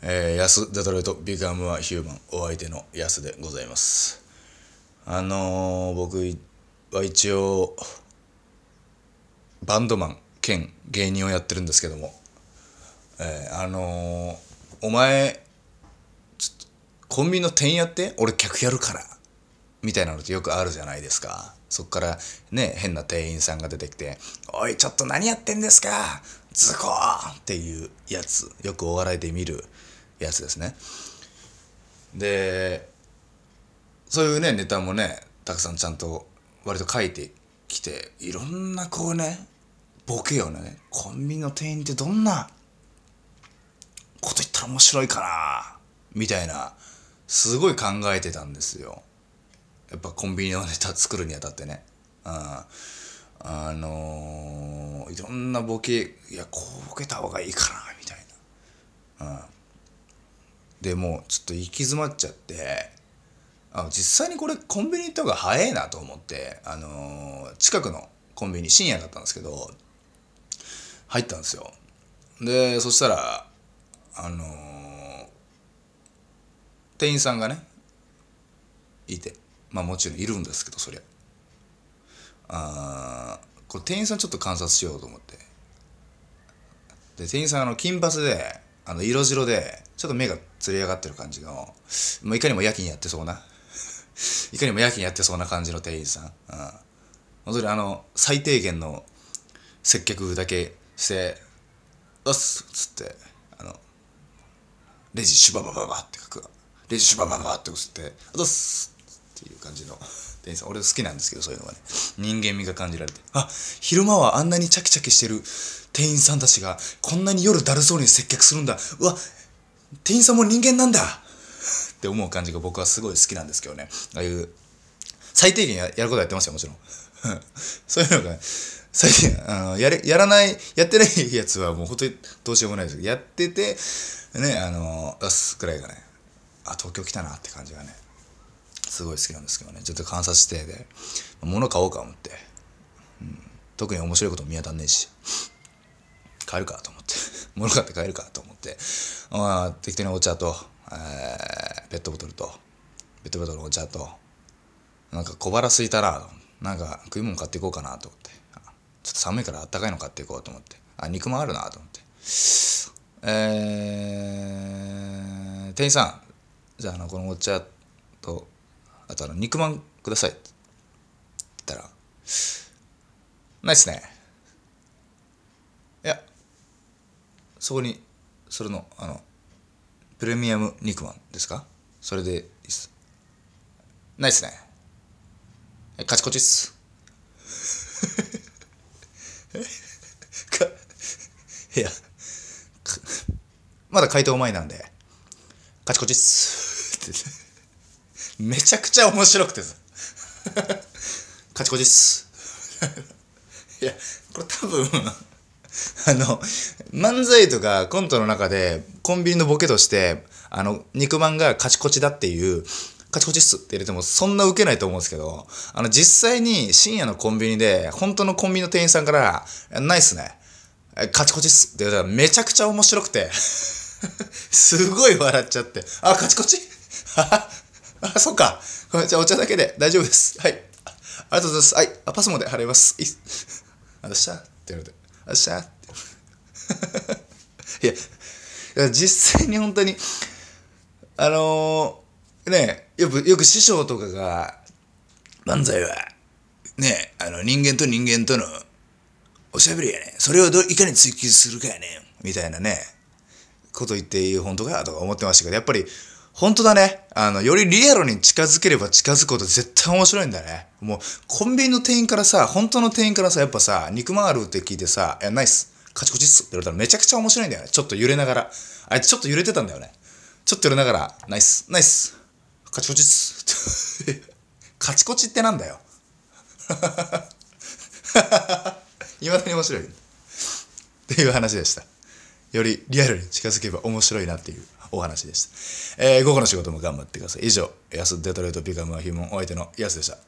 えー、安デトロイトビカムはヒューマンお相手の安でございます。あのー、僕は一応バンドマン兼芸人をやってるんですけども。えー、あのー、お前ちょっとコンビニの店員やって？俺客やるから。みたいなのってよくあるじゃないですか。そっからね変な店員さんが出てきて「おいちょっと何やってんですか？ズコー!」っていうやつよくお笑いで見るやつですね。でそういうねネタもねたくさんちゃんと割と書いてきていろんなこうねボケをねコンビニの店員ってどんなこと言ったら面白いかなみたいなすごい考えてたんですよ。やっぱコンビニのネタ作るにあたってね。うん。あのー、いろんなボケいやこうボケた方がいいかなみたいな。うん。でもうちょっと行き詰まっちゃってあ実際にこれコンビニ行った方が早いなと思ってあのー、近くのコンビニ深夜だったんですけど入ったんですよ。でそしたらあのー、店員さんがねいてまあもちろんいるんですけどそりゃ。あこれ店員さんちょっと観察しようと思って。で店員さんあの金髪であの色白でちょっと目がつり上がってる感じのもういかにも夜勤やってそうな いかにも夜勤やってそうな感じの店員さん、うん、本当にあの最低限の接客だけして「おっす」っつってあのレジシュババババって書くレジシュババババって押して「おっす」っていう感じの店員さん俺好きなんですけどそういうのがね。人間味が感じられて。あ昼間はあんなにチャキチャキしてる店員さんたちがこんなに夜だるそうに接客するんだ。うわ店員さんも人間なんだ。って思う感じが僕はすごい好きなんですけどね。ああいう最低限やることやってますよもちろん。そういうのが最近あのやれやらないやってないやつはもう本当にどうしようもないです。けどやっててねあの出すくらいがねあ東京来たなって感じがね。すごい好きなんですけどね。ちょっと観察してで物買おうか思って、うん、特に面白いことも見当たんねえし。買えるかと思って。物買って買えるかと思って。まあ適当にお茶と、えー、ペットボトルとペットボトルのお茶となんか小腹すいたらなんか食い物買っていこうかなと思って。ちょっと寒いからあったかいの買っていこうと思って。あ肉もあるなと思って。えー、店員さん。じゃああのこのお茶とあとあの肉まんください。って言ったらないっすね。いやそこにそれのあのプレミアム肉まんですか？それでいいっす。ないっすね。カチコチっす。いやまだ回答前なんでカチコチっす。って。めちゃくちゃ面白くてさ。カチコチっす。いやこれ多分あの漫才とかコントの中でコンビニのボケとしてあの肉まんがカチコチだっていうカチコチっすって入れてもそんなウケないと思うんですけど、あの実際に深夜のコンビニで本当のコンビニの店員さんから、ないっすね。カチコチっすって言われたらめちゃくちゃ面白くて。すごい笑っちゃって、あ、カチコチあ、そっか。じゃあお茶だけで大丈夫です。はい。ありがとうございます。はい。あパスモで払います。いあ、どした？って言われて。あ、どした？って。いや、実際に本当に、あのー、ね、よく、よく師匠とかが、漫才は、ね、あの、人間と人間とのおしゃべりやねそれをどいかに追求するかやねみたいなね、こと言っていい本当かとか思ってましたけど、やっぱり、本当だね。あの、よりリアルに近づければ近づくこと絶対面白いんだね。もう、コンビニの店員からさ、本当の店員からさ、やっぱさ、肉まんあるって聞いてさ、いや、ナイス。カチコチっすって言われたらめちゃくちゃ面白いんだよね。ちょっと揺れながら。あいつちょっと揺れてたんだよね。ちょっと揺れながら、ナイス、ナイス。カチコチっす。カチコチってなんだよ。いまだに面白い。っていう話でした。よりリアルに近づけば面白いなっていうお話でした。えー、午後の仕事も頑張ってください。以上、安デトロイトビカムはヒューモンお相手の安でした。